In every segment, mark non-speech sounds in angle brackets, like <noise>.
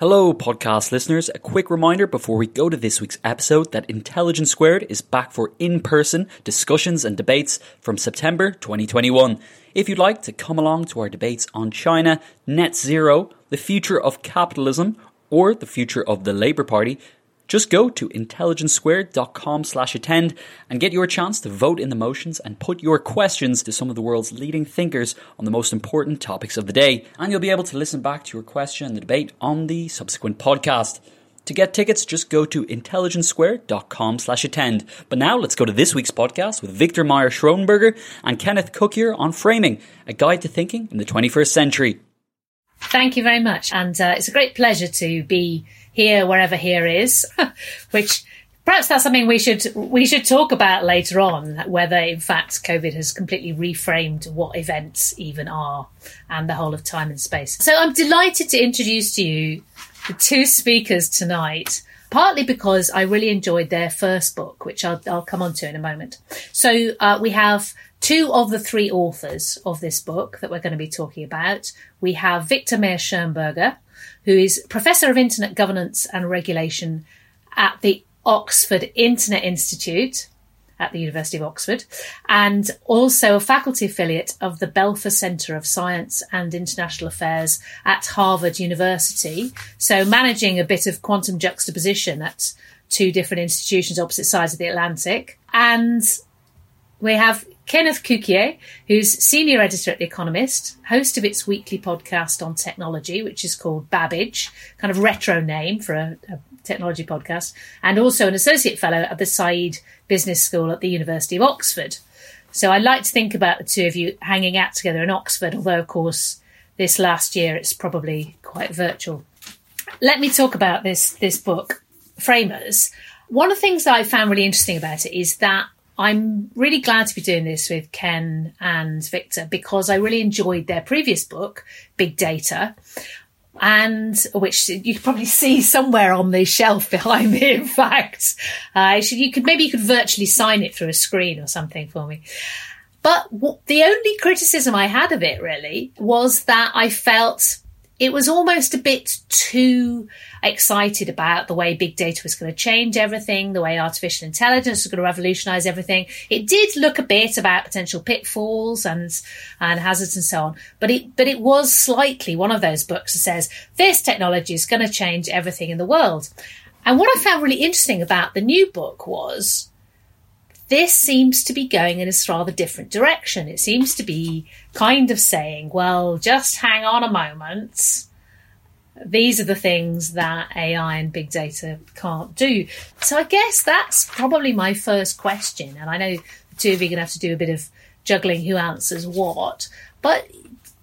Hello, podcast listeners. A quick reminder before we go to this week's episode that Intelligence Squared is back for in person discussions and debates from September 2021. If you'd like to come along to our debates on China, net zero, the future of capitalism, or the future of the Labour Party, just go to intelligencesquared.com slash attend and get your chance to vote in the motions and put your questions to some of the world's leading thinkers on the most important topics of the day. And you'll be able to listen back to your question and the debate on the subsequent podcast. To get tickets, just go to intelligencesquared.com slash attend. But now let's go to this week's podcast with Victor Mayer-Schönberger and Kenneth Cukier on Framing, a guide to thinking in the 21st century. Thank you very much. And uh, it's a great pleasure to be here wherever here is, <laughs> which perhaps that's something we should we should talk about later on whether in fact covid has completely reframed what events even are and the whole of time and space. So i'm delighted to introduce to you the two speakers tonight partly because i really enjoyed their first book which i'll, I'll come on to in a moment. So uh, we have two of the three authors of this book that we're going to be talking about. We have victor Mayer-Schönberger who is Professor of Internet Governance and Regulation at the Oxford Internet Institute at the University of Oxford, and also a faculty affiliate of the Belfer Centre of Science and International Affairs at Harvard University. So managing a bit of quantum juxtaposition at two different institutions opposite sides of the Atlantic. And we have Kenneth Cukier, who's senior editor at The Economist, host of its weekly podcast on technology, which is called Babbage, kind of retro name for a, a technology podcast, and also an associate fellow at the Said Business School at the University of Oxford. So I like to think about the two of you hanging out together in Oxford, although, of course, this last year it's probably quite virtual. Let me talk about this, this book, Framers. One of the things that I found really interesting about it is that I'm really glad to be doing this with Ken and Victor because I really enjoyed their previous book, Big Data, and which you could probably see somewhere on the shelf <laughs> behind me. In fact, uh, you could maybe you could virtually sign it through a screen or something for me. But the only criticism I had of it really was that I felt it was almost a bit too excited about the way big data was going to change everything, the way artificial intelligence was going to revolutionize everything. It did look a bit about potential pitfalls and and hazards and so on, but it but it was slightly one of those books that says this technology is going to change everything in the world. And what I found really interesting about the new book was this seems to be going in a rather different direction. It seems to be kind of saying, well, just hang on a moment. These are the things that AI and big data can't do. So I guess that's probably my first question. And I know the two of you are going to have to do a bit of juggling who answers what. But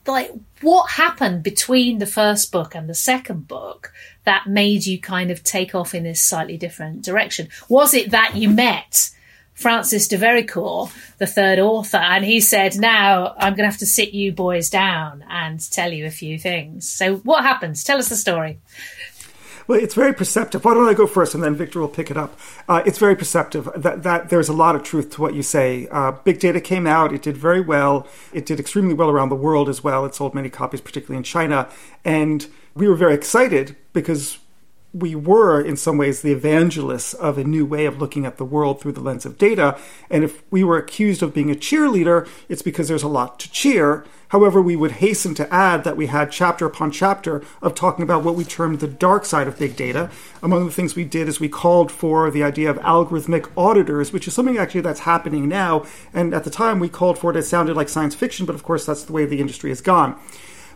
like, what happened between the first book and the second book that made you kind of take off in this slightly different direction? Was it that you met Francis de Vericourt, the third author, and he said, Now I'm going to have to sit you boys down and tell you a few things. So, what happens? Tell us the story. Well, it's very perceptive. Why don't I go first, and then Victor will pick it up. Uh, it's very perceptive that, that there's a lot of truth to what you say. Uh, Big Data came out; it did very well. It did extremely well around the world as well. It sold many copies, particularly in China, and we were very excited because we were, in some ways, the evangelists of a new way of looking at the world through the lens of data. And if we were accused of being a cheerleader, it's because there's a lot to cheer. However, we would hasten to add that we had chapter upon chapter of talking about what we termed the dark side of big data. Among the things we did is we called for the idea of algorithmic auditors, which is something actually that's happening now. And at the time, we called for it. It sounded like science fiction, but of course, that's the way the industry has gone.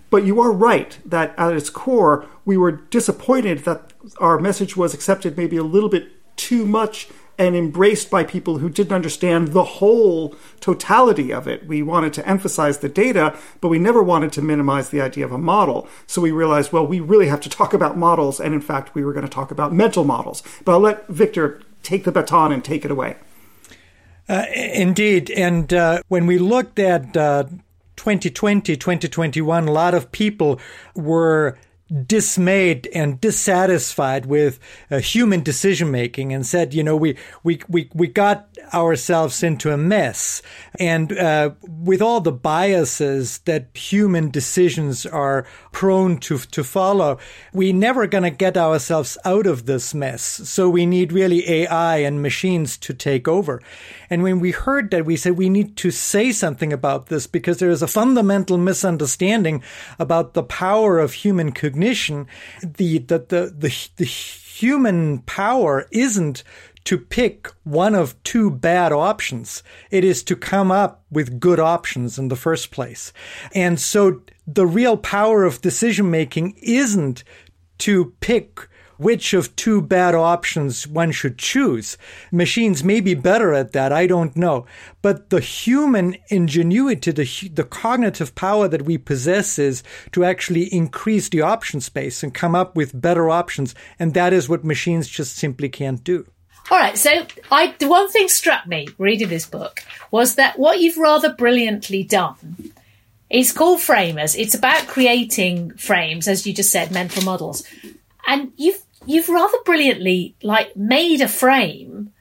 But you are right that at its core, we were disappointed that our message was accepted maybe a little bit too much and embraced by people who didn't understand the whole totality of it. We wanted to emphasize the data, but we never wanted to minimize the idea of a model. So we realized, well, we really have to talk about models. And in fact, we were going to talk about mental models. But I'll let Victor take the baton and take it away. Uh, indeed. And uh, when we looked at uh, 2020, 2021, a lot of people were dismayed and dissatisfied with uh, human decision making and said, you know, we, we, we, we got ourselves into a mess. And uh, with all the biases that human decisions are prone to, to follow, we never going to get ourselves out of this mess. So we need really AI and machines to take over. And when we heard that, we said we need to say something about this because there is a fundamental misunderstanding about the power of human cognition. The, the, the, the, the human power isn't to pick one of two bad options. It is to come up with good options in the first place. And so the real power of decision making isn't to pick which of two bad options one should choose. Machines may be better at that, I don't know. But the human ingenuity, the, the cognitive power that we possess is to actually increase the option space and come up with better options. And that is what machines just simply can't do. All right, so I the one thing struck me reading this book was that what you've rather brilliantly done is called framers. It's about creating frames, as you just said, mental models, and you've you've rather brilliantly like made a frame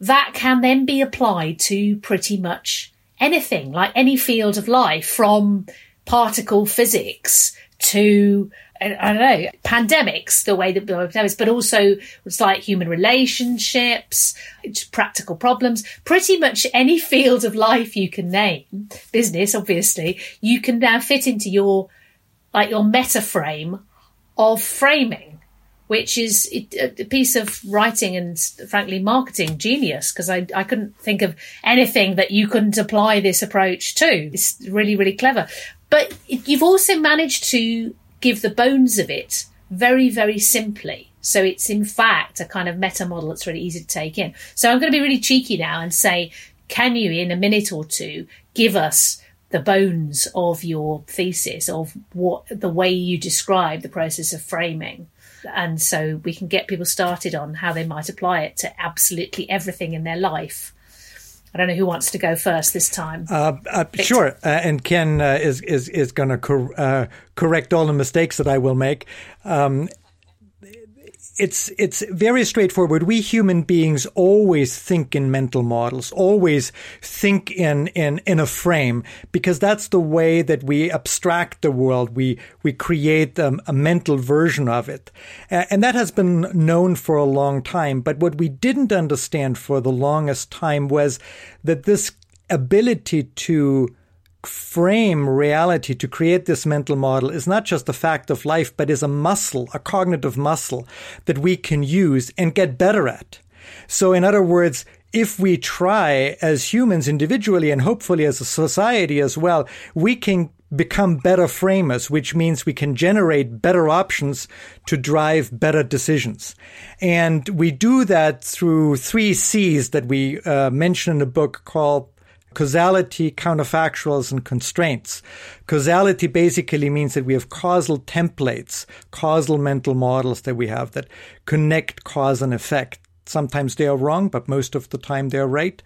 that can then be applied to pretty much anything, like any field of life, from particle physics to I don't know, pandemics, the way that pandemics, but also it's like human relationships, practical problems, pretty much any field of life you can name, business, obviously, you can now fit into your, like your meta frame of framing, which is a piece of writing and frankly marketing genius because I, I couldn't think of anything that you couldn't apply this approach to. It's really, really clever. But you've also managed to give the bones of it very, very simply. So it's in fact a kind of meta model that's really easy to take in. So I'm going to be really cheeky now and say, can you in a minute or two give us the bones of your thesis of what the way you describe the process of framing? And so we can get people started on how they might apply it to absolutely everything in their life. I don't know who wants to go first this time. Uh, uh, sure, uh, and Ken uh, is is is going to cor- uh, correct all the mistakes that I will make. Um, it's it's very straightforward. We human beings always think in mental models, always think in in in a frame, because that's the way that we abstract the world. We we create um, a mental version of it, and that has been known for a long time. But what we didn't understand for the longest time was that this ability to frame reality to create this mental model is not just a fact of life, but is a muscle, a cognitive muscle that we can use and get better at. So, in other words, if we try as humans individually and hopefully as a society as well, we can become better framers, which means we can generate better options to drive better decisions. And we do that through three C's that we uh, mention in the book called causality, counterfactuals, and constraints. Causality basically means that we have causal templates, causal mental models that we have that connect cause and effect. Sometimes they are wrong, but most of the time they're right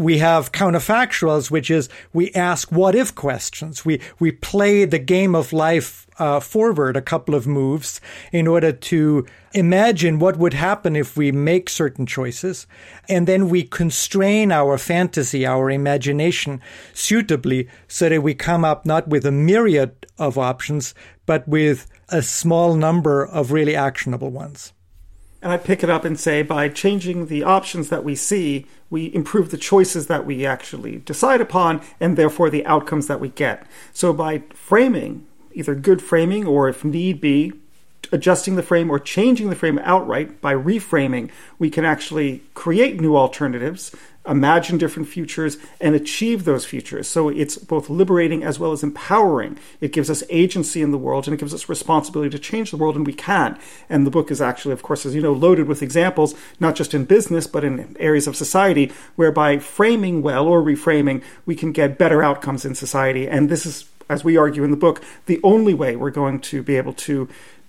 we have counterfactuals, which is we ask what if questions. We, we play the game of life uh, forward a couple of moves in order to imagine what would happen if we make certain choices. And then we constrain our fantasy, our imagination suitably so that we come up not with a myriad of options, but with a small number of really actionable ones. And I pick it up and say by changing the options that we see, we improve the choices that we actually decide upon and therefore the outcomes that we get. So by framing, either good framing or if need be, adjusting the frame or changing the frame outright by reframing, we can actually create new alternatives imagine different futures and achieve those futures. So it's both liberating as well as empowering. It gives us agency in the world and it gives us responsibility to change the world, and we can. And the book is actually, of course, as you know, loaded with examples, not just in business, but in areas of society, whereby framing well or reframing, we can get better outcomes in society. And this is, as we argue in the book, the only way we're going to be able to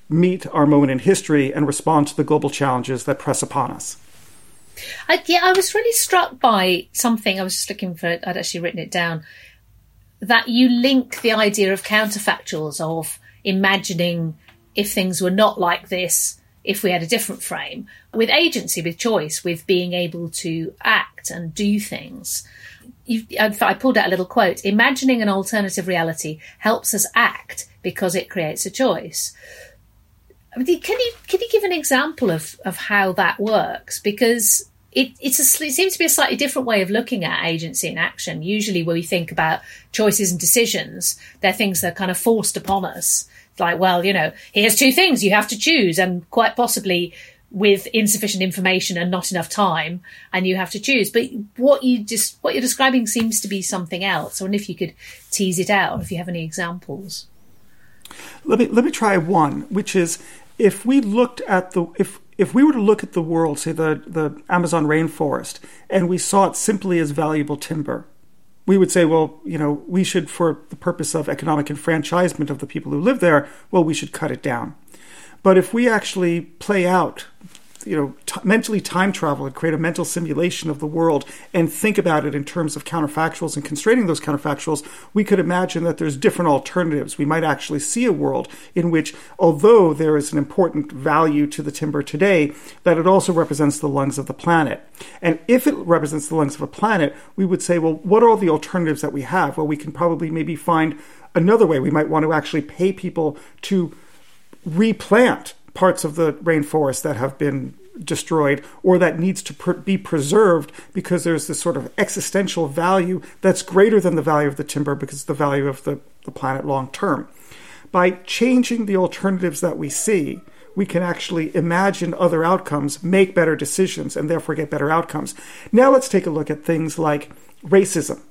meet our moment in history and respond to the global challenges that press upon us. I, yeah, I was really struck by something. I was just looking for it. I'd actually written it down. That you link the idea of counterfactuals of imagining if things were not like this, if we had a different frame, with agency, with choice, with being able to act and do things. You, I pulled out a little quote. Imagining an alternative reality helps us act because it creates a choice. Can you can you give an example of, of how that works? Because it, a, it seems to be a slightly different way of looking at agency and action. Usually, when we think about choices and decisions, they're things that are kind of forced upon us. It's Like, well, you know, here's two things you have to choose, and quite possibly with insufficient information and not enough time, and you have to choose. But what you just what you're describing seems to be something else. I wonder if you could tease it out, if you have any examples. Let me let me try one, which is if we looked at the if if we were to look at the world, say the, the Amazon rainforest, and we saw it simply as valuable timber, we would say, well, you know, we should, for the purpose of economic enfranchisement of the people who live there, well, we should cut it down. But if we actually play out you know, t- mentally time travel and create a mental simulation of the world and think about it in terms of counterfactuals and constraining those counterfactuals, we could imagine that there's different alternatives. We might actually see a world in which, although there is an important value to the timber today, that it also represents the lungs of the planet. And if it represents the lungs of a planet, we would say, well, what are all the alternatives that we have? Well, we can probably maybe find another way. We might want to actually pay people to replant parts of the rainforest that have been destroyed or that needs to be preserved because there's this sort of existential value that's greater than the value of the timber because the value of the, the planet long term. By changing the alternatives that we see, we can actually imagine other outcomes, make better decisions, and therefore get better outcomes. Now let's take a look at things like racism.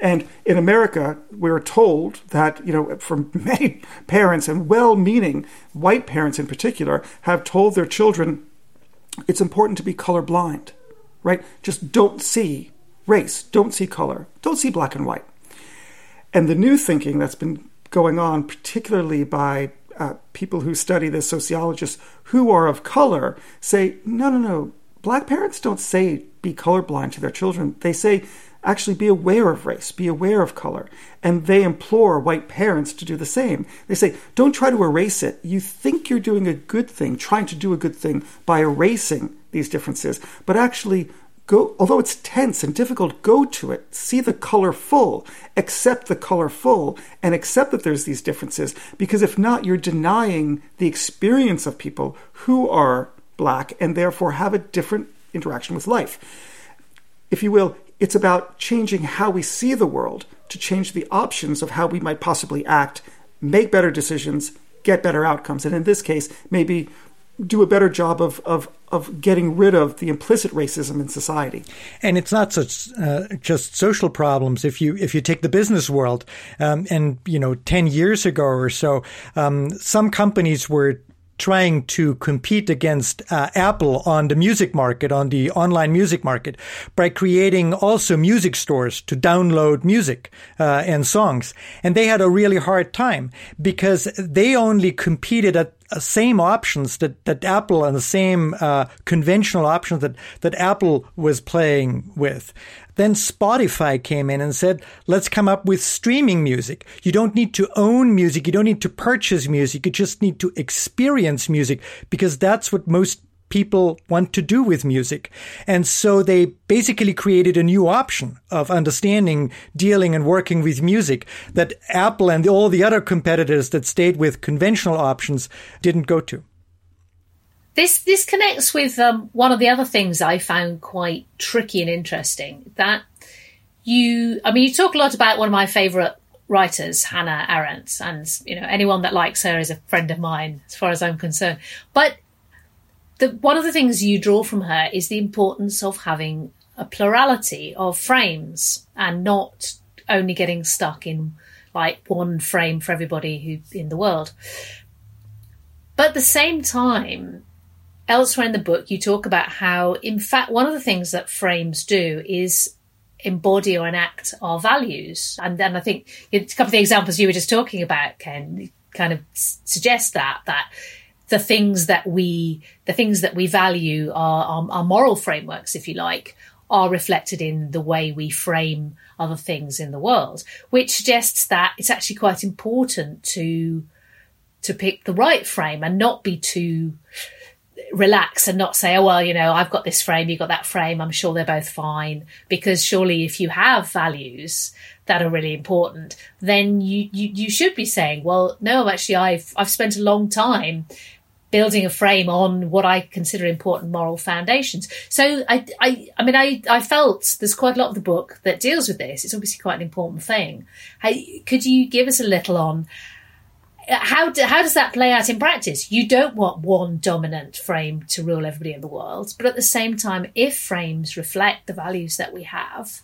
And in America, we're told that, you know, from <laughs> many parents and well meaning white parents in particular have told their children it's important to be colorblind, right? Just don't see race, don't see color, don't see black and white. And the new thinking that's been going on, particularly by uh, people who study this, sociologists who are of color, say, no, no, no, black parents don't say be colorblind to their children. They say actually be aware of race, be aware of color. And they implore white parents to do the same. They say, don't try to erase it. You think you're doing a good thing, trying to do a good thing by erasing these differences, but actually go, although it's tense and difficult, go to it, see the color full, accept the color full, and accept that there's these differences. Because if not, you're denying the experience of people who are black and therefore have a different interaction with life. If you will, it's about changing how we see the world to change the options of how we might possibly act, make better decisions, get better outcomes. And in this case, maybe do a better job of, of, of getting rid of the implicit racism in society. And it's not such uh, just social problems. If you if you take the business world, um, and you know, ten years ago or so, um, some companies were trying to compete against uh, Apple on the music market, on the online music market, by creating also music stores to download music uh, and songs. And they had a really hard time because they only competed at uh, same options that, that Apple and the same uh, conventional options that, that Apple was playing with. Then Spotify came in and said, let's come up with streaming music. You don't need to own music. You don't need to purchase music. You just need to experience music because that's what most people want to do with music. And so they basically created a new option of understanding, dealing and working with music that Apple and all the other competitors that stayed with conventional options didn't go to. This this connects with um, one of the other things I found quite tricky and interesting. That you, I mean, you talk a lot about one of my favourite writers, Hannah Arendt, and you know anyone that likes her is a friend of mine, as far as I'm concerned. But the, one of the things you draw from her is the importance of having a plurality of frames and not only getting stuck in like one frame for everybody who in the world. But at the same time, elsewhere in the book, you talk about how, in fact, one of the things that frames do is embody or enact our values. And then I think a couple of the examples you were just talking about, Ken, kind of suggest that that the things that we the things that we value are our, our moral frameworks, if you like, are reflected in the way we frame other things in the world, which suggests that it's actually quite important to to pick the right frame and not be too relax and not say, oh, well, you know, I've got this frame, you've got that frame, I'm sure they're both fine. Because surely if you have values that are really important, then you, you, you should be saying, well, no, actually, I've, I've spent a long time building a frame on what I consider important moral foundations. So I, I, I mean, I, I felt there's quite a lot of the book that deals with this. It's obviously quite an important thing. Hey, could you give us a little on how do, how does that play out in practice? You don't want one dominant frame to rule everybody in the world, but at the same time, if frames reflect the values that we have,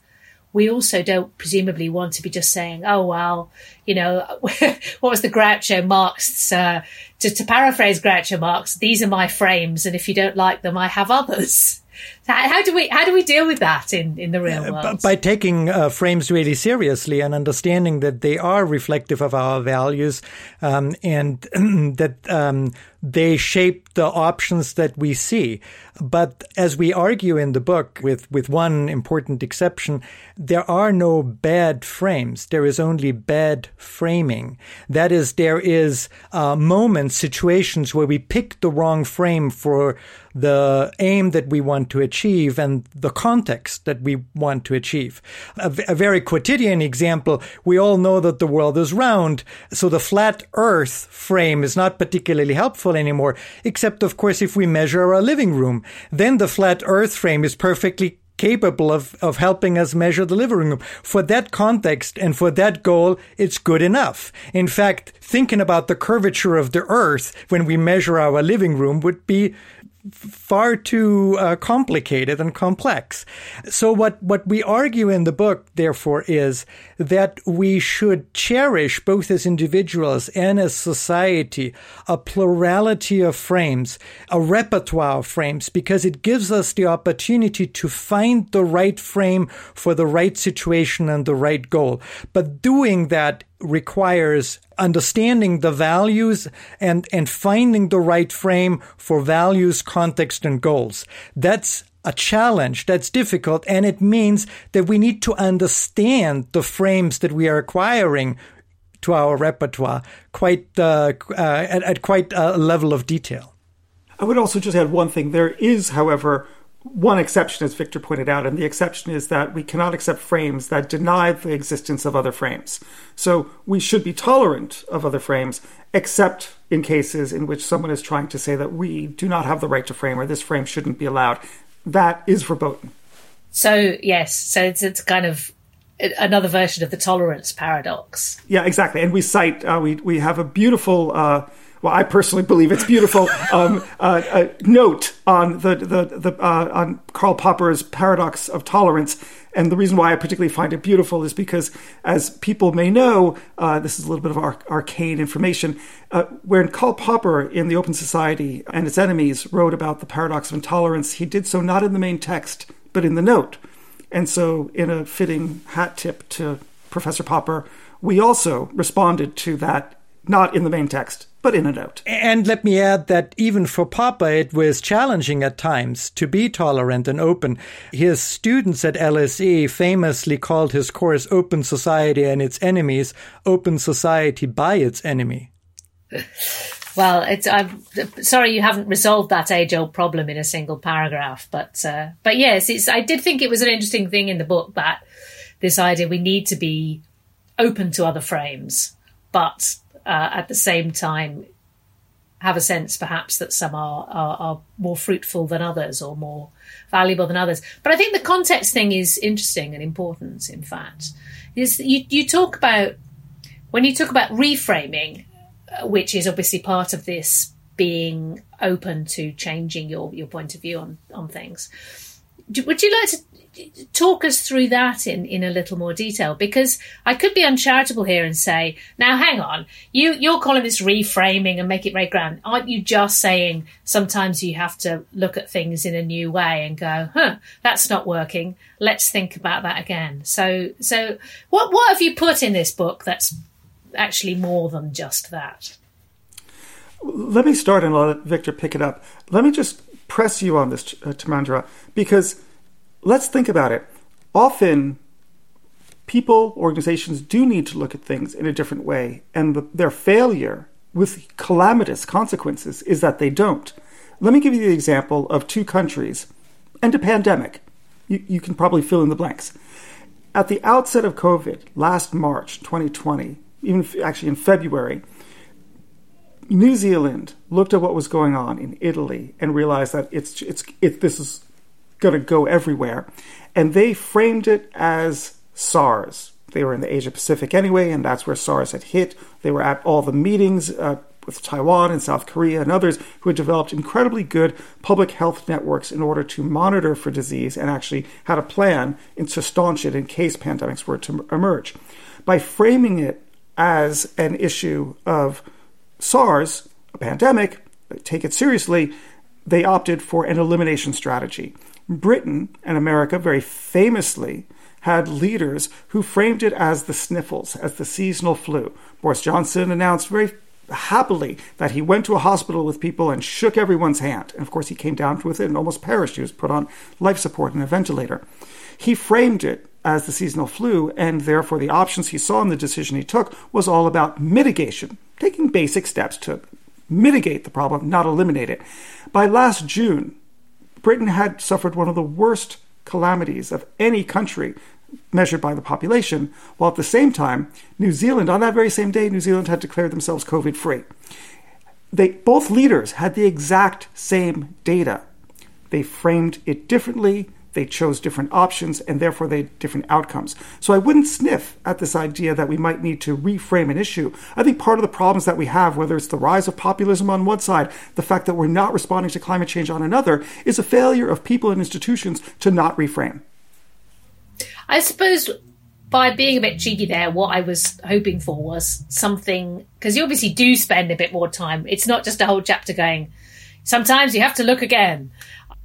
we also don't presumably want to be just saying, "Oh well, you know, <laughs> what was the Groucho Marx?" Uh, to, to paraphrase Groucho Marx, "These are my frames, and if you don't like them, I have others." How do we how do we deal with that in, in the real uh, world? By taking uh, frames really seriously and understanding that they are reflective of our values, um, and <clears throat> that um, they shape the options that we see. But as we argue in the book, with, with one important exception, there are no bad frames. There is only bad framing. That is, there is uh, moments, situations where we pick the wrong frame for the aim that we want to achieve and the context that we want to achieve. A, a very quotidian example, we all know that the world is round, so the flat earth frame is not particularly helpful anymore, except of course if we measure our living room. Then the flat earth frame is perfectly capable of, of helping us measure the living room. For that context and for that goal, it's good enough. In fact, thinking about the curvature of the earth when we measure our living room would be far too uh, complicated and complex. So what, what we argue in the book, therefore, is that we should cherish both as individuals and as society a plurality of frames, a repertoire of frames, because it gives us the opportunity to find the right frame for the right situation and the right goal. But doing that requires understanding the values and, and finding the right frame for values, context, and goals. That's a challenge that's difficult. And it means that we need to understand the frames that we are acquiring to our repertoire quite, uh, uh, at, at quite a level of detail. I would also just add one thing. There is, however, one exception, as Victor pointed out, and the exception is that we cannot accept frames that deny the existence of other frames. So we should be tolerant of other frames, except in cases in which someone is trying to say that we do not have the right to frame or this frame shouldn't be allowed. That is verboten. So, yes, so it's, it's kind of another version of the tolerance paradox. Yeah, exactly. And we cite, uh, we, we have a beautiful. Uh, well, I personally believe it's beautiful. Um, uh, note on the the, the uh, on Karl Popper's paradox of tolerance, and the reason why I particularly find it beautiful is because, as people may know, uh, this is a little bit of arcane information. Uh, when Karl Popper in the Open Society and its enemies wrote about the paradox of intolerance, he did so not in the main text but in the note, and so in a fitting hat tip to Professor Popper, we also responded to that not in the main text but in and out. And let me add that even for Popper, it was challenging at times to be tolerant and open. His students at LSE famously called his course Open Society and Its Enemies, Open Society by Its Enemy. <laughs> Well, it's, I'm sorry you haven't resolved that age-old problem in a single paragraph, but uh, but yes, it's. I did think it was an interesting thing in the book that this idea we need to be open to other frames, but uh, at the same time have a sense perhaps that some are, are, are more fruitful than others or more valuable than others. But I think the context thing is interesting and important. In fact, is you you talk about when you talk about reframing, uh, which is obviously part of this being open to changing your your point of view on on things. Would you like to talk us through that in, in a little more detail because I could be uncharitable here and say, now hang on, you you're calling this reframing and make it very grand. Aren't you just saying sometimes you have to look at things in a new way and go, huh, that's not working. Let's think about that again. So so what what have you put in this book that's actually more than just that? Let me start and let Victor pick it up. Let me just press you on this, uh, Timandra, because let's think about it. Often, people, organizations do need to look at things in a different way, and the, their failure with calamitous consequences is that they don't. Let me give you the example of two countries and a pandemic. You, you can probably fill in the blanks. At the outset of COVID, last March 2020, even actually in February, New Zealand looked at what was going on in Italy and realized that it's it's it, this is going to go everywhere. And they framed it as SARS. They were in the Asia Pacific anyway, and that's where SARS had hit. They were at all the meetings uh, with Taiwan and South Korea and others who had developed incredibly good public health networks in order to monitor for disease and actually had a plan to staunch it in case pandemics were to emerge. By framing it as an issue of SARS, a pandemic, take it seriously, they opted for an elimination strategy. Britain and America very famously had leaders who framed it as the sniffles, as the seasonal flu. Boris Johnson announced very happily that he went to a hospital with people and shook everyone's hand. And of course, he came down with it and almost perished. He was put on life support and a ventilator. He framed it as the seasonal flu, and therefore the options he saw in the decision he took was all about mitigation, taking basic steps to mitigate the problem, not eliminate it. By last June, Britain had suffered one of the worst calamities of any country measured by the population, while at the same time, New Zealand, on that very same day, New Zealand had declared themselves COVID free. They both leaders had the exact same data. They framed it differently, they chose different options and therefore they had different outcomes. So I wouldn't sniff at this idea that we might need to reframe an issue. I think part of the problems that we have, whether it's the rise of populism on one side, the fact that we're not responding to climate change on another, is a failure of people and institutions to not reframe. I suppose by being a bit cheeky there, what I was hoping for was something because you obviously do spend a bit more time. It's not just a whole chapter going. Sometimes you have to look again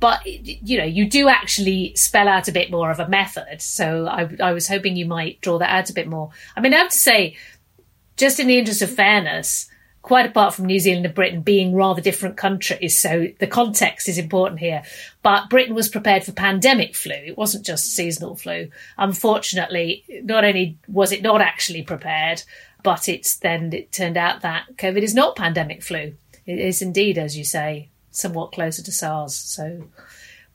but you know you do actually spell out a bit more of a method. So I, I, was hoping you might draw that out a bit more. I mean i have to say just in the interest of fairness quite apart from new zealand and britain being rather different countries so the context is important here but britain was prepared for pandemic flu. It wasn't just seasonal flu. Unfortunately not only was it not actually prepared but it's then it turned out that covid is not pandemic flu. It is indeed as you say somewhat closer to SARS. So,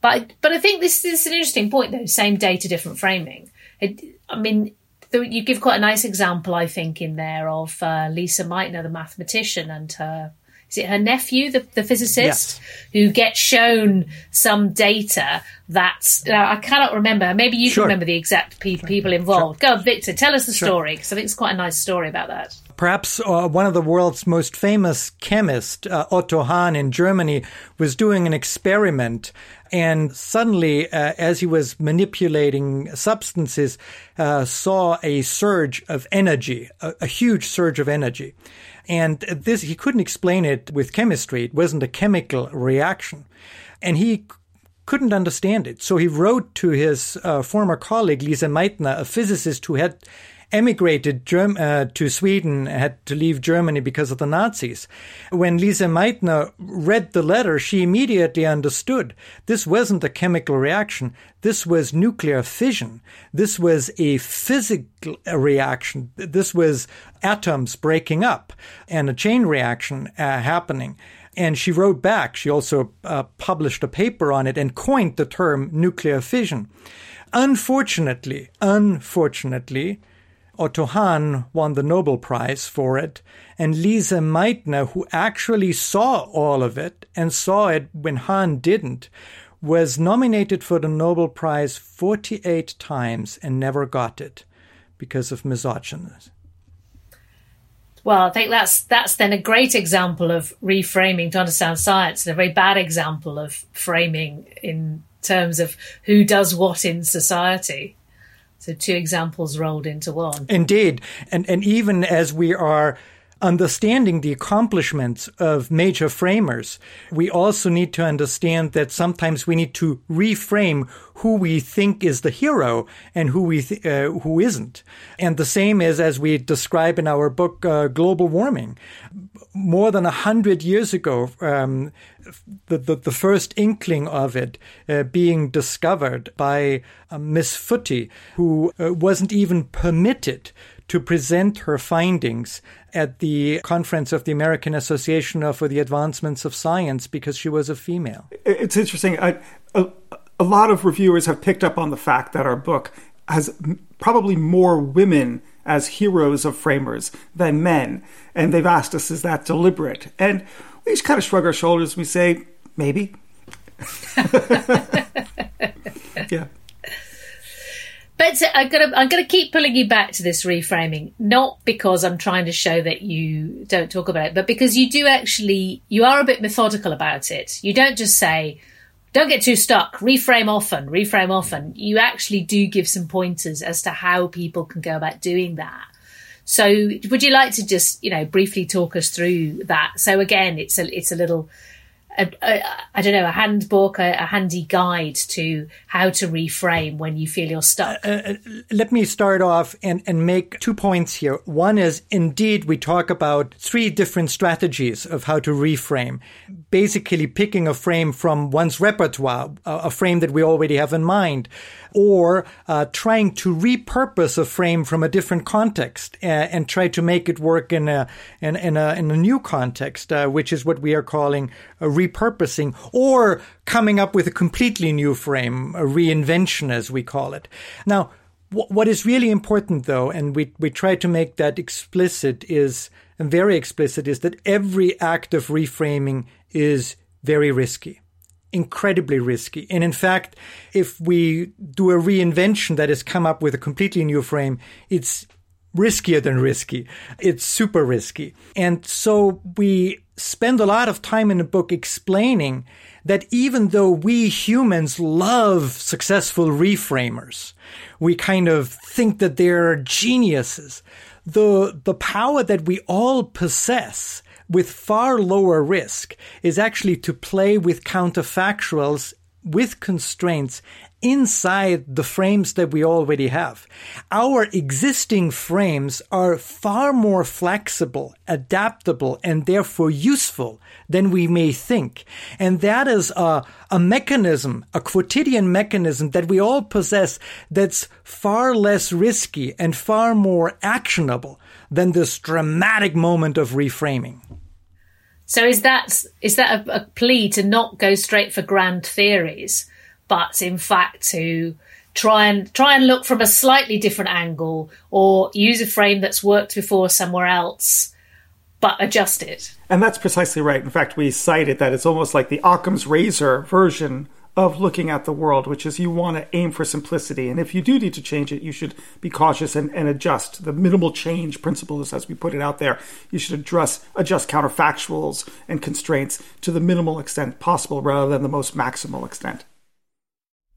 but but I think this, this is an interesting point though. Same data, different framing. It, I mean, you give quite a nice example, I think, in there of uh, Lise Meitner, the mathematician, and her is it her nephew, the, the physicist, yes. who gets shown some data that uh, I cannot remember. Maybe you sure. can remember the exact pe- people involved. Sure. Go, Victor, tell us the sure. story because I think it's quite a nice story about that. Perhaps uh, one of the world's most famous chemists, uh, Otto Hahn in Germany, was doing an experiment. And suddenly, uh, as he was manipulating substances, uh, saw a surge of energy, a, a huge surge of energy. And this, he couldn't explain it with chemistry. It wasn't a chemical reaction. And he couldn't understand it. So he wrote to his uh, former colleague, Lise Meitner, a physicist who had emigrated Germ- uh, to Sweden, had to leave Germany because of the Nazis. When Lise Meitner read the letter, she immediately understood this wasn't a chemical reaction. This was nuclear fission. This was a physical reaction. This was atoms breaking up and a chain reaction uh, happening. And she wrote back. She also uh, published a paper on it and coined the term nuclear fission. Unfortunately, unfortunately, Otto Hahn won the Nobel Prize for it, and Lise Meitner, who actually saw all of it and saw it when Hahn didn't, was nominated for the Nobel Prize 48 times and never got it because of misogyny. Well, I think that's that's then a great example of reframing to understand science, and a very bad example of framing in terms of who does what in society. So two examples rolled into one. Indeed, and and even as we are understanding the accomplishments of major framers, we also need to understand that sometimes we need to reframe who we think is the hero and who we th- uh, who isn't. And the same is as we describe in our book uh, Global Warming. More than a hundred years ago, um, the, the, the first inkling of it uh, being discovered by uh, Miss Foote, who uh, wasn't even permitted to present her findings at the conference of the American Association for the Advancements of Science because she was a female. It's interesting. I, a, a lot of reviewers have picked up on the fact that our book has probably more women as heroes of framers than men. And they've asked us, is that deliberate? And we just kind of shrug our shoulders. and We say, maybe. <laughs> yeah. But uh, I'm gonna I'm gonna keep pulling you back to this reframing, not because I'm trying to show that you don't talk about it, but because you do actually you are a bit methodical about it. You don't just say, "Don't get too stuck." Reframe often, reframe often. You actually do give some pointers as to how people can go about doing that. So, would you like to just you know briefly talk us through that? So again, it's a it's a little a, a, I don't know, a handbook, a, a, handy guide to how to reframe when you feel you're stuck? Uh, uh, let me start off and, and make two points here. One is indeed, we talk about three different strategies of how to reframe. Basically, picking a frame from one's repertoire, a frame that we already have in mind, or uh, trying to repurpose a frame from a different context uh, and try to make it work in a, in, in a, in a new context, uh, which is what we are calling a re repurposing or coming up with a completely new frame, a reinvention, as we call it. Now, what is really important, though, and we, we try to make that explicit, is and very explicit, is that every act of reframing is very risky incredibly risky. And in fact, if we do a reinvention that has come up with a completely new frame, it's riskier than risky. It's super risky. And so we spend a lot of time in the book explaining that even though we humans love successful reframers, we kind of think that they're geniuses. The, the power that we all possess with far lower risk is actually to play with counterfactuals with constraints inside the frames that we already have. Our existing frames are far more flexible, adaptable, and therefore useful than we may think. And that is a, a mechanism, a quotidian mechanism that we all possess that's far less risky and far more actionable than this dramatic moment of reframing. So is that is that a, a plea to not go straight for grand theories? But in fact to try and try and look from a slightly different angle or use a frame that's worked before somewhere else but adjust it. And that's precisely right. In fact, we cited that it's almost like the Occam's razor version of looking at the world, which is you want to aim for simplicity. And if you do need to change it, you should be cautious and, and adjust. The minimal change principle as we put it out there, you should address, adjust counterfactuals and constraints to the minimal extent possible rather than the most maximal extent.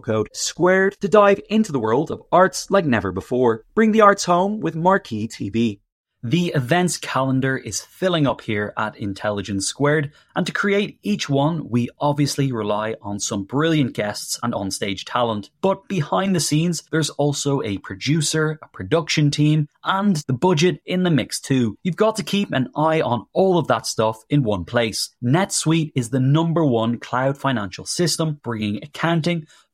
code SQUARED to dive into the world of arts like never before. Bring the arts home with Marquee TV. The events calendar is filling up here at Intelligence Squared, and to create each one, we obviously rely on some brilliant guests and onstage talent. But behind the scenes, there's also a producer, a production team, and the budget in the mix too. You've got to keep an eye on all of that stuff in one place. NetSuite is the number one cloud financial system, bringing accounting,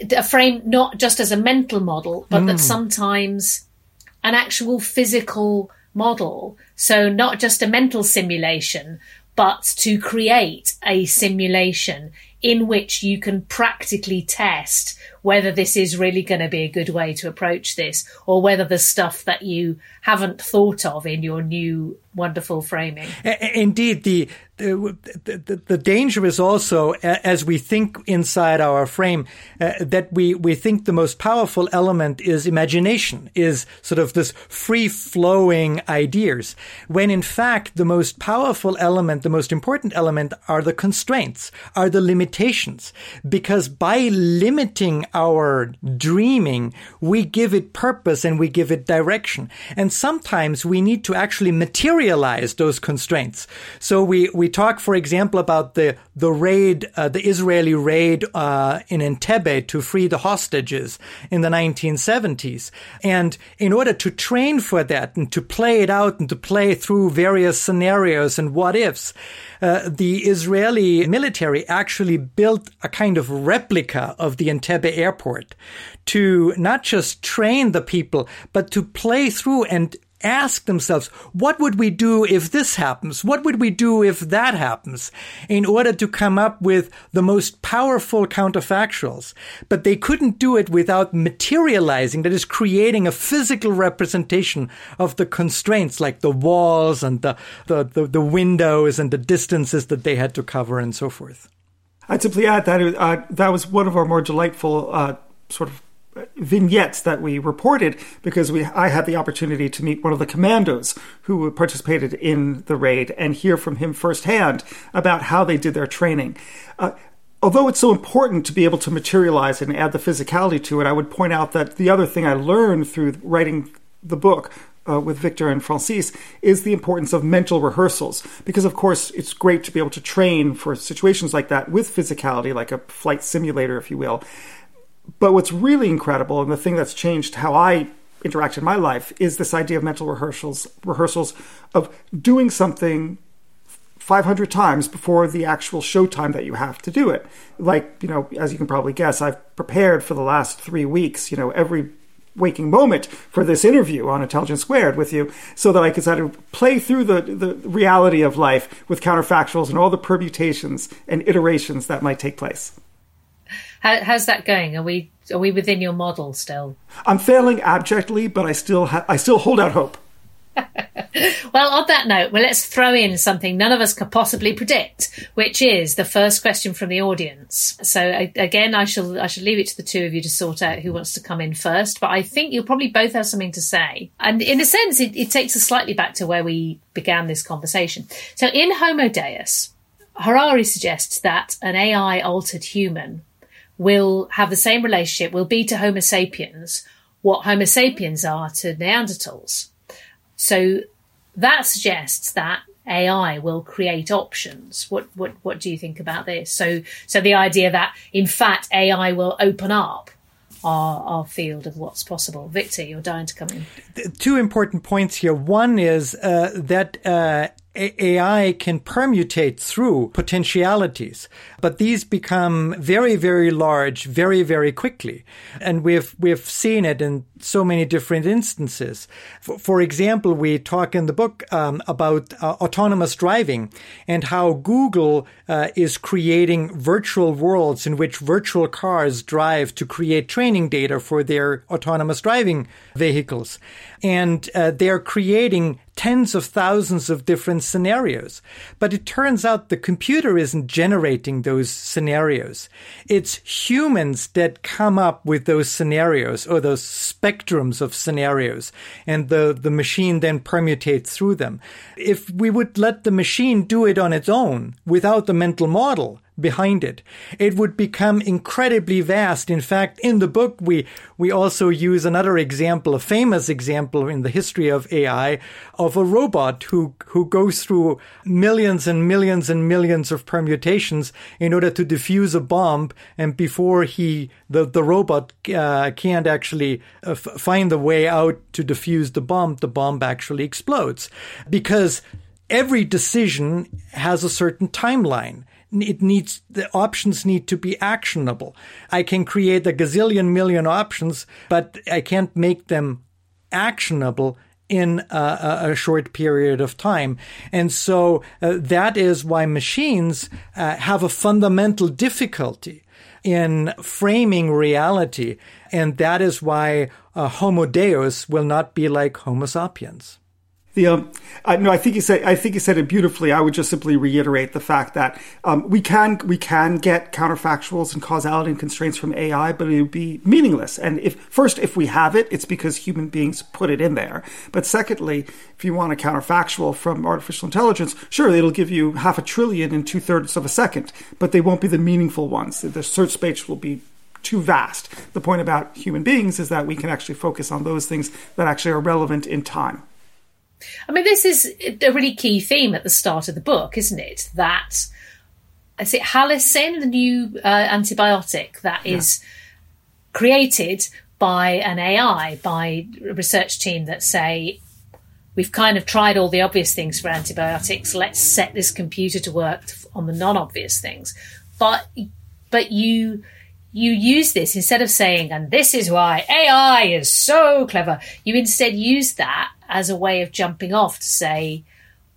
a frame not just as a mental model, but mm. that sometimes an actual physical model. So not just a mental simulation, but to create a simulation in which you can practically test whether this is really going to be a good way to approach this or whether the stuff that you haven't thought of in your new wonderful framing. Indeed, the the, the, danger is also as we think inside our frame uh, that we, we think the most powerful element is imagination, is sort of this free flowing ideas, when in fact the most powerful element, the most important element are the constraints, are the limitations. Because by limiting our dreaming, we give it purpose and we give it direction. And sometimes we need to actually materialize those constraints. So we, we talk, for example, about the, the raid, uh, the Israeli raid uh, in Entebbe to free the hostages in the 1970s. And in order to train for that and to play it out and to play through various scenarios and what ifs, uh, the Israeli military actually built a kind of replica of the Entebbe airport to not just train the people, but to play through and ask themselves, what would we do if this happens? What would we do if that happens? In order to come up with the most powerful counterfactuals. But they couldn't do it without materializing, that is, creating a physical representation of the constraints, like the walls and the, the, the, the windows and the distances that they had to cover and so forth. I'd simply add that uh, that was one of our more delightful uh, sort of vignettes that we reported because we I had the opportunity to meet one of the commandos who participated in the raid and hear from him firsthand about how they did their training. Uh, although it's so important to be able to materialize and add the physicality to it, I would point out that the other thing I learned through writing the book uh, with Viktor and Francis is the importance of mental rehearsals. Because, of course, it's great to be able to train for situations like that with physicality, like a flight simulator, if you will. But what's really incredible, and the thing that's changed how I interact in my life, is this idea of mental rehearsals, rehearsals of doing something 500 times before the actual showtime that you have to do it. Like, you know, as you can probably guess, I've prepared for the last three weeks, you know, every waking moment for this interview on Intelligence Squared with you so that I could sort of play through the, the reality of life with counterfactuals and all the permutations and iterations that might take place. How, how's that going? Are we are we within your model still? I'm failing abjectly, but I still ha- I still hold out hope. <laughs> well, on that note, well, let's throw in something none of us could possibly predict, which is the first question from the audience. So again, I shall I shall leave it to the two of you to sort out who wants to come in first. But I think you'll probably both have something to say, and in a sense, it, it takes us slightly back to where we began this conversation. So in Homo Deus, Harari suggests that an AI altered human will have the same relationship, will be to Homo sapiens what Homo sapiens are to Neanderthals. So that suggests that AI will create options. What what what do you think about this? So so the idea that in fact AI will open up our, our field of what's possible. Viktor, you're dying to come in. Two important points here. One is uh, that uh, AI can permutate through potentialities, but these become very, very large very, very quickly. And we've, we've seen it in so many different instances. For, for example, we talk in the book um, about uh, autonomous driving and how Google uh, is creating virtual worlds in which virtual cars drive to create training data for their autonomous driving vehicles. And uh, they're creating tens of thousands of different scenarios. But it turns out the computer isn't generating those scenarios. It's humans that come up with those scenarios or those spectrums of scenarios and the, the machine then permutates through them. If we would let the machine do it on its own without the mental model, behind it. It would become incredibly vast. In fact, in the book, we, we also use another example, a famous example in the history of AI of a robot who, who goes through millions and millions and millions of permutations in order to defuse a bomb. And before he, the, the robot uh, can't actually uh, f- find the way out to defuse the bomb, the bomb actually explodes because every decision has a certain timeline it needs the options need to be actionable. I can create a gazillion million options, but I can't make them actionable in a, a, short period of time. And so uh, that is why machines uh, have a fundamental difficulty in framing reality. And that is why uh, Homo Deus will not be like Homo sapiens. The um, I, no, I think you said I think you said it beautifully. I would just simply reiterate the fact that um, we can we can get counterfactuals and causality and constraints from AI, but it would be meaningless. And if first, if we have it, it's because human beings put it in there. But secondly, if you want a counterfactual from artificial intelligence, sure, it'll give you half a trillion in two thirds of a second, but they won't be the meaningful ones. The search space will be too vast. The point about human beings is that we can actually focus on those things that actually are relevant in time. I mean, this is a really key theme at the start of the book, isn't it? That is it halicin, the new uh, antibiotic that is yeah. created by an AI, by a research team that say we've kind of tried all the obvious things for antibiotics. Let's set this computer to work on the non-obvious things. But but you you use this instead of saying, and this is why AI is so clever. You instead use that as a way of jumping off to say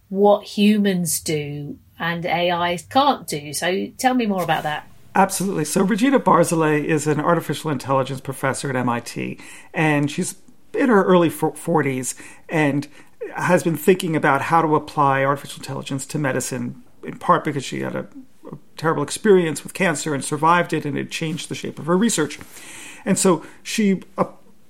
what humans do and AI can't do. So tell me more about that. Absolutely. So Regina Barzilay is an artificial intelligence professor at MIT, and she's in her early 40s and has been thinking about how to apply artificial intelligence to medicine, in part because she had a, terrible experience with cancer and survived it, and it changed the shape of her research. And so she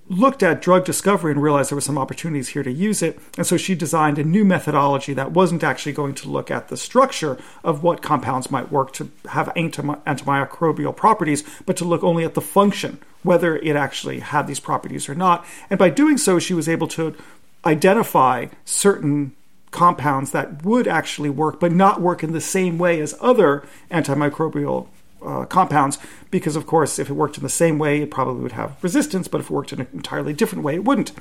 looked at drug discovery and realized there were some opportunities here to use it. And so she designed a new methodology that wasn't actually going to look at the structure of what compounds might work to have antimicrobial properties, but to look only at the function, whether it actually had these properties or not. And by doing so, she was able to identify certain compounds that would actually work, but not work in the same way as other antimicrobial uh, compounds because, of course, if it worked in the same way, it probably would have resistance, but if it worked in an entirely different way, it wouldn't.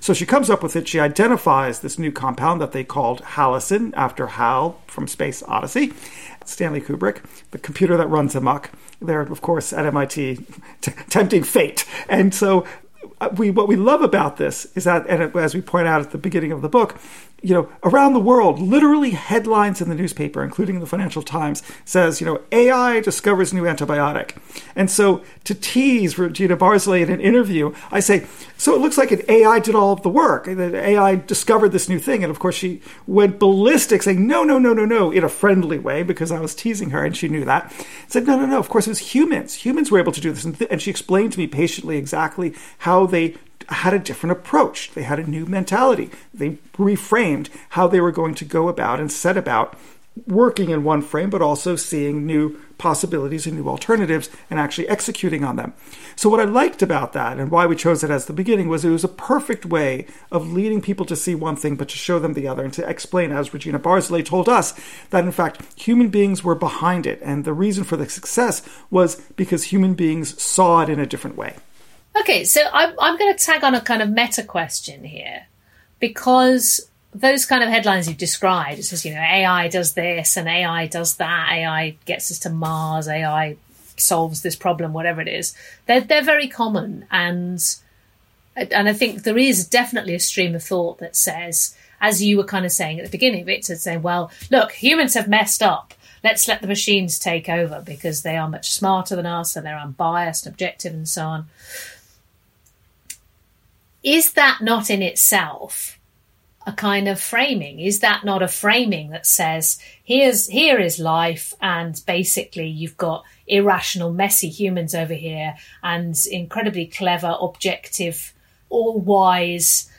So she comes up with it. She identifies this new compound that they called halicin after Hal from Space Odyssey, Stanley Kubrick, the computer that runs amok. There, of course, at MIT, <laughs> t- tempting fate. And so uh, we what we love about this is that, and as we point out at the beginning of the book, you know, around the world, literally headlines in the newspaper, including the Financial Times, says, you know, AI discovers new antibiotic. And so to tease Regina Barzilay in an interview, I say, so it looks like an AI did all of the work. That AI discovered this new thing. And of course, she went ballistic, saying, no, no, no, no, no, in a friendly way, because I was teasing her and she knew that. Said, no, no, no, of course it was humans. Humans were able to do this. And, th- and she explained to me patiently exactly how they had a different approach. They had a new mentality. They reframed how they were going to go about and set about working in one frame, but also seeing new possibilities and new alternatives and actually executing on them. So, what I liked about that and why we chose it as the beginning was it was a perfect way of leading people to see one thing, but to show them the other and to explain, as Regina Barzilay told us, that in fact human beings were behind it. And the reason for the success was because human beings saw it in a different way. Okay, so I'm, I'm going to tag on a kind of meta question here because those kind of headlines you've described, it says, you know, AI does this and AI does that, AI gets us to Mars, AI solves this problem, whatever it is. They're they're very common and and I think there is definitely a stream of thought that says, as you were kind of saying at the beginning, Viktor, saying, well, look, humans have messed up. Let's let the machines take over because they are much smarter than us and they're unbiased, objective, and so on. Is that not in itself a kind of framing? Is that not a framing that says here's here is life and basically you've got irrational, messy humans over here and incredibly clever, objective, all wise,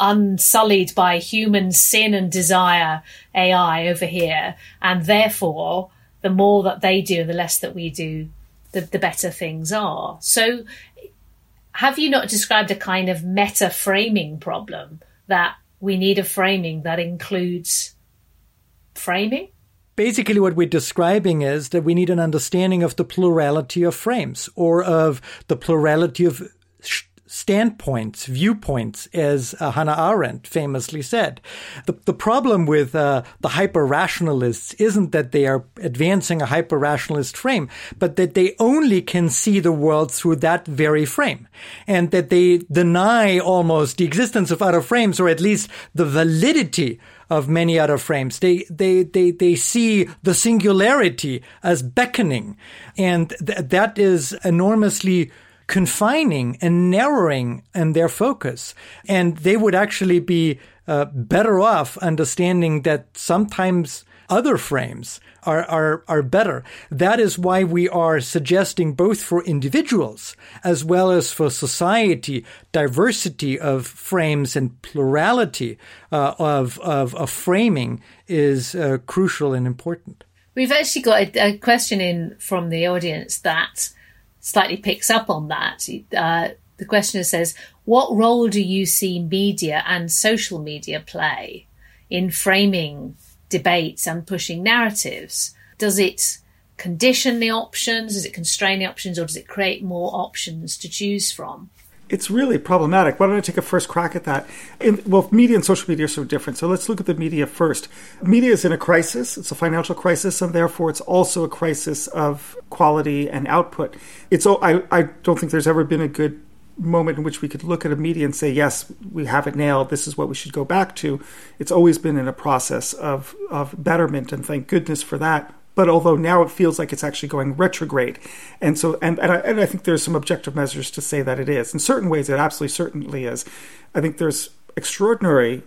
unsullied by human sin and desire AI over here, and therefore the more that they do, the less that we do, the, the better things are. So have you not described a kind of meta framing problem that we need a framing that includes framing. Basically, what we're describing is that we need an understanding of the plurality of frames or of the plurality of standpoints, viewpoints, as uh, Hannah Arendt famously said. The, the problem with uh, the hyper rationalists isn't that they are advancing a hyper rationalist frame, but that they only can see the world through that very frame, and that they deny almost the existence of other frames, or at least the validity of many other frames. They, they, they, they see the singularity as beckoning. And th- that is enormously confining and narrowing in their focus. And they would actually be uh, better off understanding that sometimes other frames are, are, are better. That is why we are suggesting both for individuals as well as for society, diversity of frames and plurality uh, of, of, of, framing is uh, crucial and important. We've actually got a, a question in from the audience that slightly picks up on that. Uh, the questioner says, What role do you see media and social media play in framing debates and pushing narratives? Does it condition the options? Does it constrain the options? Or does it create more options to choose from? It's really problematic. Why don't I take a first crack at that? Well, media and social media are so different. So let's look at the media first. Media is in a crisis. It's a financial crisis, and therefore it's also a crisis of quality and output. It's I, I don't think there's ever been a good moment in which we could look at a media and say, yes, we have it nailed. This is what we should go back to. It's always been in a process of, of betterment, and thank goodness for that but although now it feels like it's actually going retrograde. And so, and, and I, and, I, think there's some objective measures to say that it is. In certain ways, it absolutely certainly is. I think there's extraordinary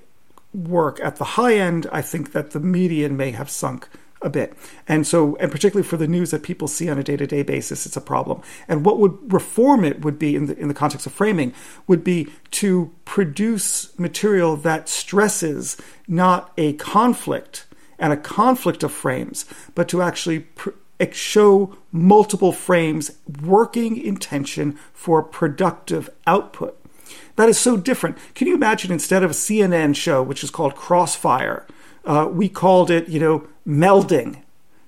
work at the high end. I think that the median may have sunk a bit. And so, and particularly for the news that people see on a day to day basis, it's a problem. And what would reform it would be, in the, in the context of framing, would be to produce material that stresses not a conflict and a conflict of frames, but to actually pr- show multiple frames working in tension for productive output. That is so different. Can you imagine instead of a CNN show, which is called Crossfire, uh, we called it, you know, melding,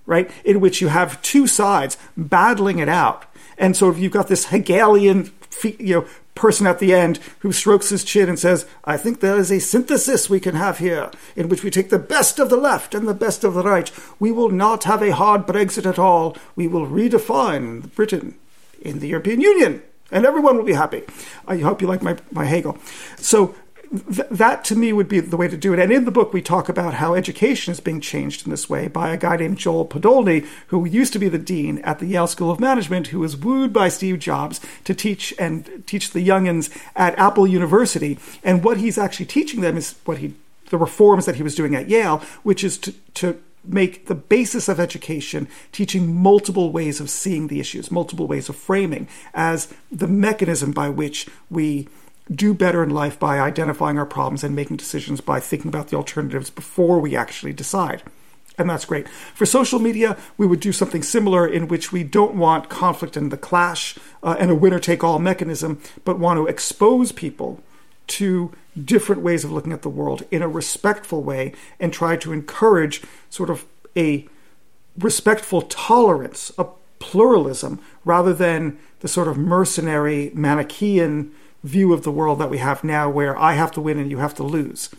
right? In which you have two sides battling it out. And so if you've got this Hegelian, you know, person at the end who strokes his chin and says, I think there is a synthesis we can have here in which we take the best of the left and the best of the right. We will not have a hard Brexit at all. We will redefine Britain in the European Union and everyone will be happy. I hope you like my, my Hegel. So th- that to me would be the way to do it. And in the book, we talk about how education is being changed in this way by a guy named Joel Podolny, who used to be the dean at the Yale School of Management, who was wooed by Steve Jobs to teach and teach the youngins at Apple University. And what he's actually teaching them is what he the reforms that he was doing at Yale, which is to, to make the basis of education teaching multiple ways of seeing the issues, multiple ways of framing as the mechanism by which we do better in life by identifying our problems and making decisions by thinking about the alternatives before we actually decide. and that's great. For social media, we would do something similar in which we don't want conflict and the clash uh, and a winner take all mechanism, but want to expose people to different ways of looking at the world in a respectful way and try to encourage sort of a respectful tolerance, a pluralism, rather than the sort of mercenary Manichaean view of the world that we have now where I have to win and you have to lose.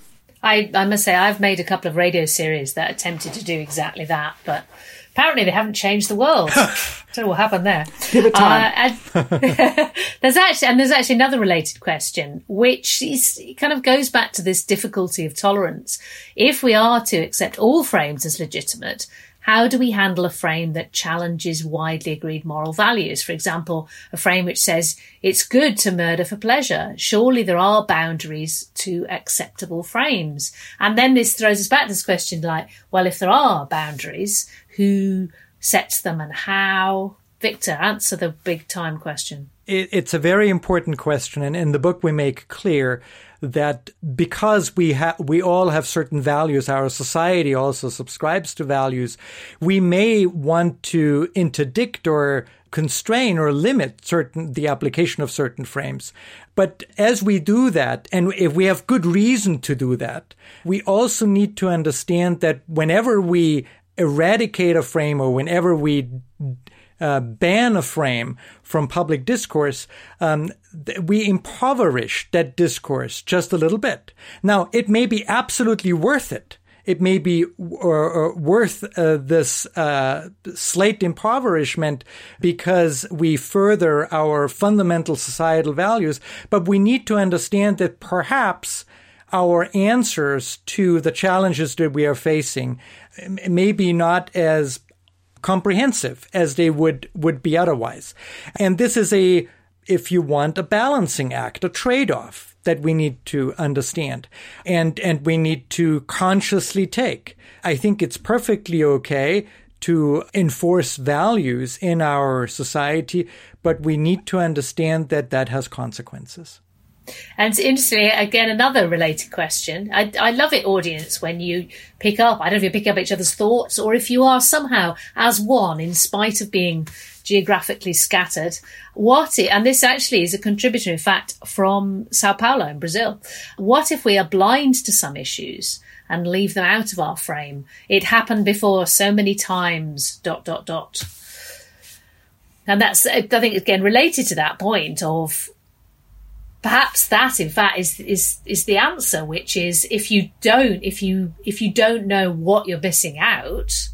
I, I must say, I've made a couple of radio series that attempted to do exactly that, but apparently they haven't changed the world. <laughs> I don't know what happened there. Give it time. Uh, and <laughs> there's actually, and there's actually another related question, which is, kind of goes back to this difficulty of tolerance. If we are to accept all frames as legitimate, how do we handle a frame that challenges widely agreed moral values? For example, a frame which says it's good to murder for pleasure. Surely there are boundaries to acceptable frames. And then this throws us back to this question like, well, if there are boundaries, who sets them and how? Viktor, answer the big time question. it's a very important question. And in the book, we make clear that because we have we all have certain values, our society also subscribes to values, we may want to interdict or constrain or limit certain the application of certain frames. But as we do that, and if we have good reason to do that, we also need to understand that whenever we eradicate a frame or whenever we uh, ban a frame from public discourse, um, we impoverish that discourse just a little bit. Now, it may be absolutely worth it. It may be uh, worth uh, this uh, slight impoverishment because we further our fundamental societal values, but we need to understand that perhaps our answers to the challenges that we are facing may be not as comprehensive as they would, would be otherwise. And this is a, if you want, a balancing act, a trade off that we need to understand and, and we need to consciously take. I think it's perfectly okay to enforce values in our society, but we need to understand that that has consequences. And interestingly, again, another related question. I, I love it, audience, when you pick up, I don't know if you pick up each other's thoughts or if you are somehow as one, in spite of being geographically scattered. What, it, and this actually is a contributor, in fact, from Sao Paulo in Brazil. What if we are blind to some issues? and leave them out of our frame. It happened before so many times, dot, dot, dot. And that's, I think, again, related to that point of perhaps that in fact is is is the answer which is if you don't if you if you don't know what you're missing out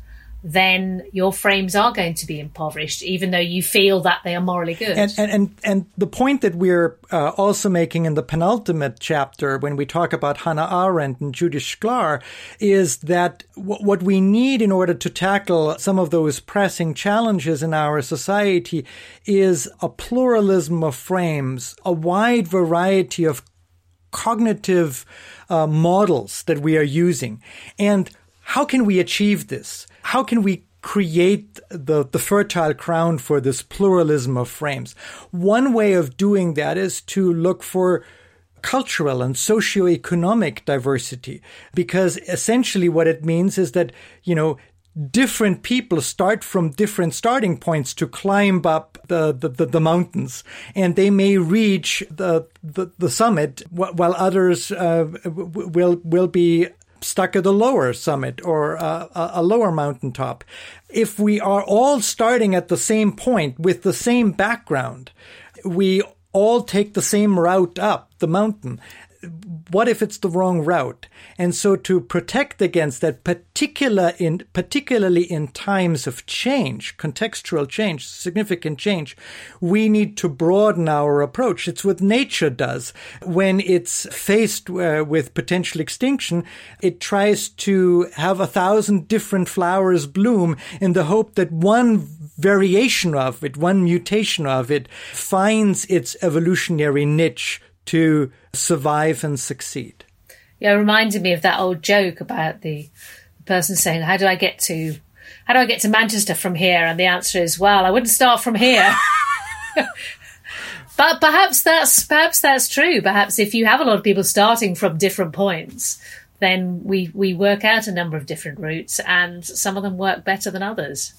then your frames are going to be impoverished, even though you feel that they are morally good. And and and, and the point that we're uh, also making in the penultimate chapter, when we talk about Hannah Arendt and Judith Shklar, is that w- what we need in order to tackle some of those pressing challenges in our society is a pluralism of frames, a wide variety of cognitive uh, models that we are using, and how can we achieve this? How can we create the, the fertile ground for this pluralism of frames? One way of doing that is to look for cultural and socioeconomic diversity, because essentially what it means is that, you know, different people start from different starting points to climb up the, the, the, the mountains and they may reach the, the, the summit while others uh, will, will be stuck at the lower summit or uh, a lower mountaintop. If we are all starting at the same point with the same background, we all take the same route up the mountain what if it's the wrong route? And so to protect against that, particular in, particularly in times of change, contextual change, significant change, we need to broaden our approach. It's what nature does. When it's faced uh, with potential extinction, it tries to have a thousand different flowers bloom in the hope that one variation of it, one mutation of it finds its evolutionary niche to survive and succeed. Yeah, it reminded me of that old joke about the person saying, "How do I get to, how do I get to Manchester from here?" And the answer is, "Well, I wouldn't start from here." <laughs> but perhaps that's perhaps that's true. Perhaps if you have a lot of people starting from different points, then we, we work out a number of different routes and some of them work better than others.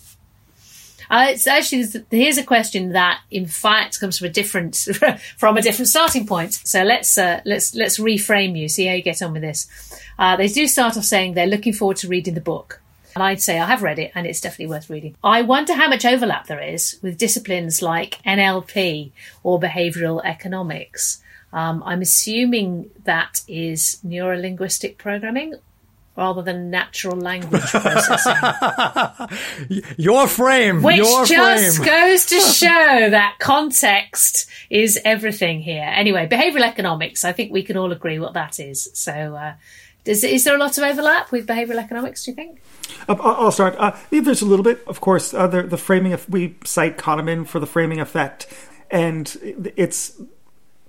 Uh, it's actually here's a question that in fact comes from a different <laughs> from a different starting point. So let's uh, let's let's reframe you. See how you get on with this. Uh, they do start off saying they're looking forward to reading the book. And I'd say I have read it and it's definitely worth reading. I wonder how much overlap there is with disciplines like NLP or behavioral economics. Um, I'm assuming that is neurolinguistic programming rather than natural language processing. <laughs> your frame, which your just frame. goes to <laughs> show that context is everything here. Anyway, behavioral economics. I think we can all agree what that is. So, uh, is, is there a lot of overlap with behavioral economics? Do you think? Uh, I'll start. Uh, there's a little bit, of course. Uh, the, the framing of we cite Kahneman for the framing effect, and it's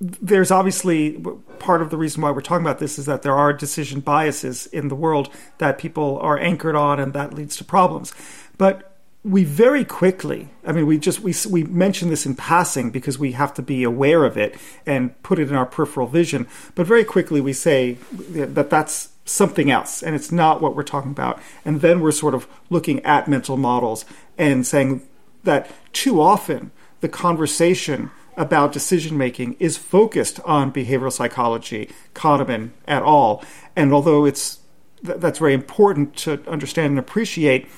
there's obviously part of the reason why we're talking about this is that there are decision biases in the world that people are anchored on, and that leads to problems. But we very quickly, I mean, we just we we mention this in passing because we have to be aware of it and put it in our peripheral vision. But very quickly, we say that that's something else and it's not what we're talking about. And then we're sort of looking at mental models and saying that too often the conversation about decision making is focused on behavioral psychology, Kahneman at all. And although it's that's very important to understand and appreciate,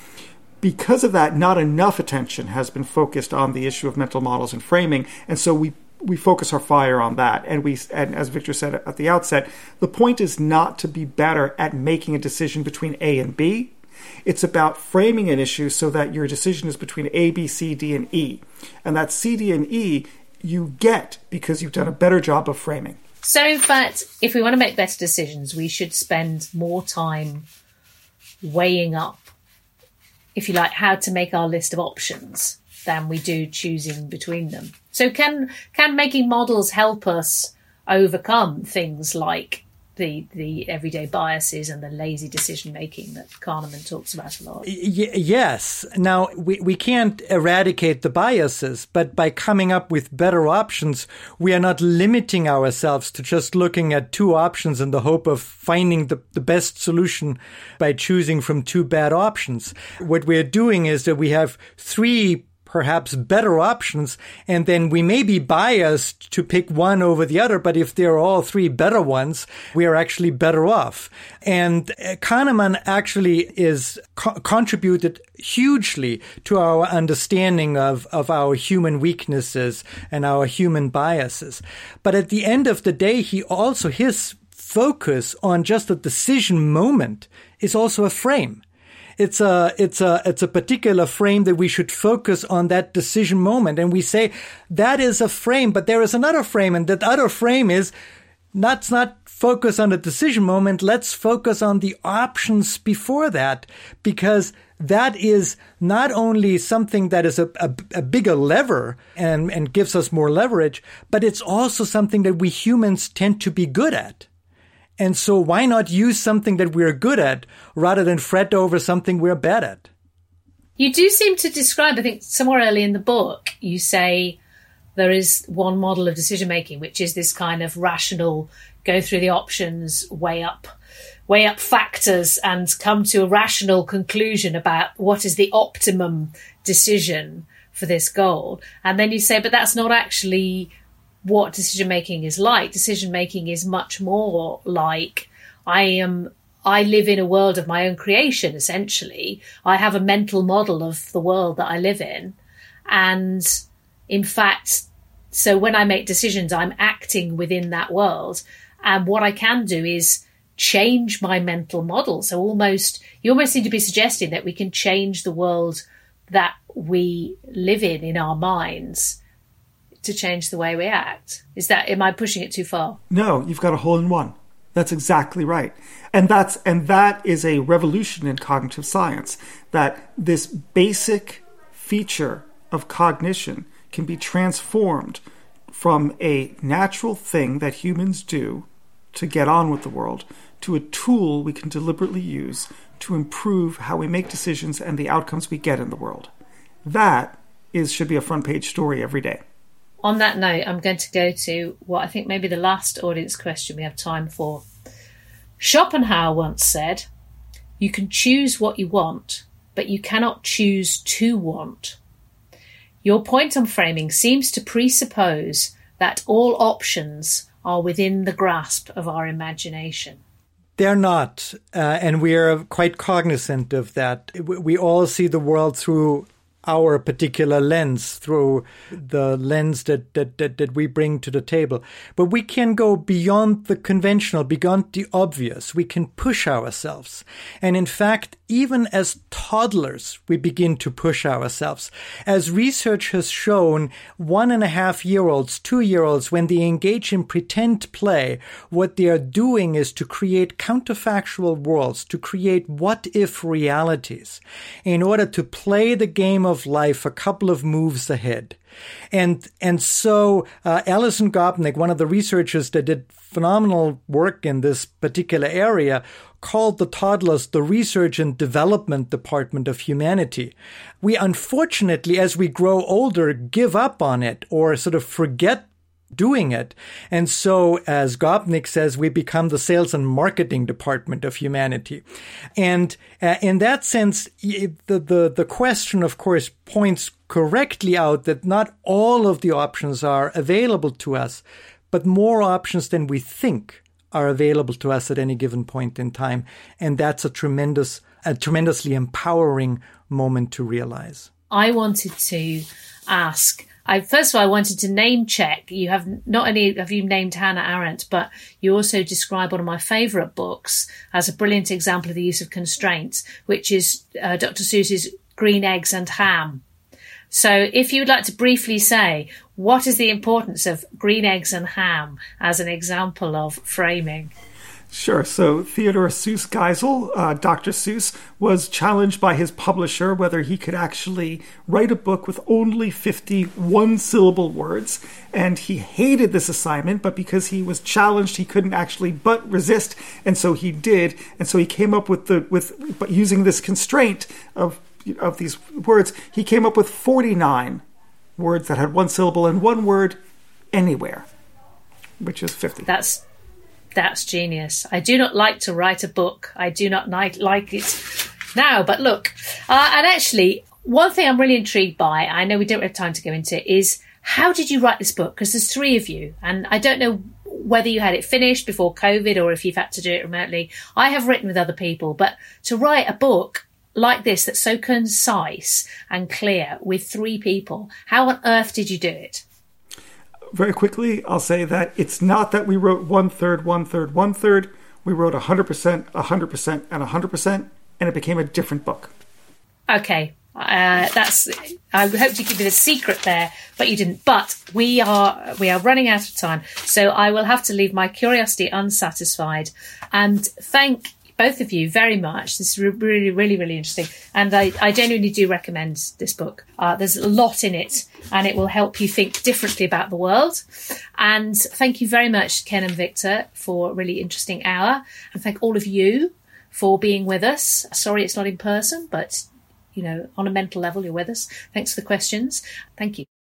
because of that, not enough attention has been focused on the issue of mental models and framing, and so we we focus our fire on that. And we, and as Viktor said at the outset, the point is not to be better at making a decision between A and B. It's about framing an issue so that your decision is between A, B, C, D, and E. And that C, D, and E you get because you've done a better job of framing. So, in fact, if we want to make better decisions, we should spend more time weighing up, if you like, how to make our list of options than we do choosing between them. So can can making models help us overcome things like the the everyday biases and the lazy decision making that Kahneman talks about a lot. Y- yes. Now we we can't eradicate the biases, but by coming up with better options, we are not limiting ourselves to just looking at two options in the hope of finding the, the best solution by choosing from two bad options. What we're doing is that we have three perhaps better options, and then we may be biased to pick one over the other, but if there are all three better ones, we are actually better off. And uh, Kahneman actually is co- contributed hugely to our understanding of, of our human weaknesses and our human biases. But at the end of the day, he also, his focus on just a decision moment is also a frame it's a it's a it's a particular frame that we should focus on that decision moment. And we say that is a frame but there is another frame. And that other frame is let's not focus on the decision moment. Let's focus on the options before that. Because that is not only something that is a, a, a, bigger lever and, and gives us more leverage, but it's also something that we humans tend to be good at. And so why not use something that we're good at rather than fret over something we're bad at? You do seem to describe, I think somewhere early in the book, you say there is one model of decision making, which is this kind of rational, go through the options, weigh up, weigh up factors and come to a rational conclusion about what is the optimum decision for this goal. And then you say, but that's not actually what decision making is like. Decision making is much more like I am I live in a world of my own creation, essentially. I have a mental model of the world that I live in. And in fact, so when I make decisions, I'm acting within that world. And what I can do is change my mental model. So almost, you almost seem to be suggesting that we can change the world that we live in in our minds to change the way we act. Is that am I pushing it too far? No, you've got a hole in one. That's exactly right. And that's and that is a revolution in cognitive science that this basic feature of cognition can be transformed from a natural thing that humans do to get on with the world to a tool we can deliberately use to improve how we make decisions and the outcomes we get in the world. That is should be a front page story every day on that note, I'm going to go to what I think maybe the last audience question we have time for Schopenhauer once said, You can choose what you want, but you cannot choose to want. Your point on framing seems to presuppose that all options are within the grasp of our imagination. They're not, uh, and we are quite cognizant of that. We all see the world through our particular lens through the lens that, that, that, that, we bring to the table. But we can go beyond the conventional, beyond the obvious. We can push ourselves. And in fact, even as toddlers, we begin to push ourselves. As research has shown, one and a half year olds, two year olds, when they engage in pretend play, what they are doing is to create counterfactual worlds, to create what if realities in order to play the game of life a couple of moves ahead. And and so uh, Alison Gopnik, one of the researchers that did phenomenal work in this particular area, called the toddlers the research and development department of humanity. We unfortunately, as we grow older, give up on it or sort of forget doing it. And so, as Gopnik says, we become the sales and marketing department of humanity. And uh, in that sense, the, the, the question, of course, points correctly out that not all of the options are available to us, but more options than we think are available to us at any given point in time. And that's a tremendous, a tremendously empowering moment to realize. I wanted to ask I first of all I wanted to name check. You have not only have you named Hannah Arendt, but you also describe one of my favourite books as a brilliant example of the use of constraints, which is uh, Dr. Seuss's Green Eggs and Ham. So, if you would like to briefly say what is the importance of green eggs and ham as an example of framing? Sure. So Theodore Seuss Geisel, uh, Dr. Seuss, was challenged by his publisher whether he could actually write a book with only 51 syllable words. And he hated this assignment, but because he was challenged, he couldn't actually but resist. And so he did. And so he came up with the, with, but using this constraint of, of these words, he came up with 49 words that had one syllable and one word anywhere, which is 50. That's that's genius. I do not like to write a book. I do not like, it now. But look, uh, and actually, one thing I'm really intrigued by, I know we don't have time to go into, is how did you write this book? Because there's three of you, and I don't know whether you had it finished before COVID or if you've had to do it remotely. I have written with other people, but to write a book like this that's so concise and clear with three people, how on earth did you do it? Very quickly, I'll say that it's not that we wrote one third, one third, one third. We wrote 100%, 100%, and 100%, and it became a different book. Okay. Uh, that's. I hoped you give me the secret there, but you didn't. But we are we are running out of time, so I will have to leave my curiosity unsatisfied. And thank both of you very much. This is really, really, really interesting. And I, I genuinely do recommend this book. Uh, there's a lot in it and it will help you think differently about the world. And thank you very much, Ken and Viktor, for a really interesting hour. And thank all of you for being with us. Sorry it's not in person, but you know, on a mental level, you're with us. Thanks for the questions. Thank you.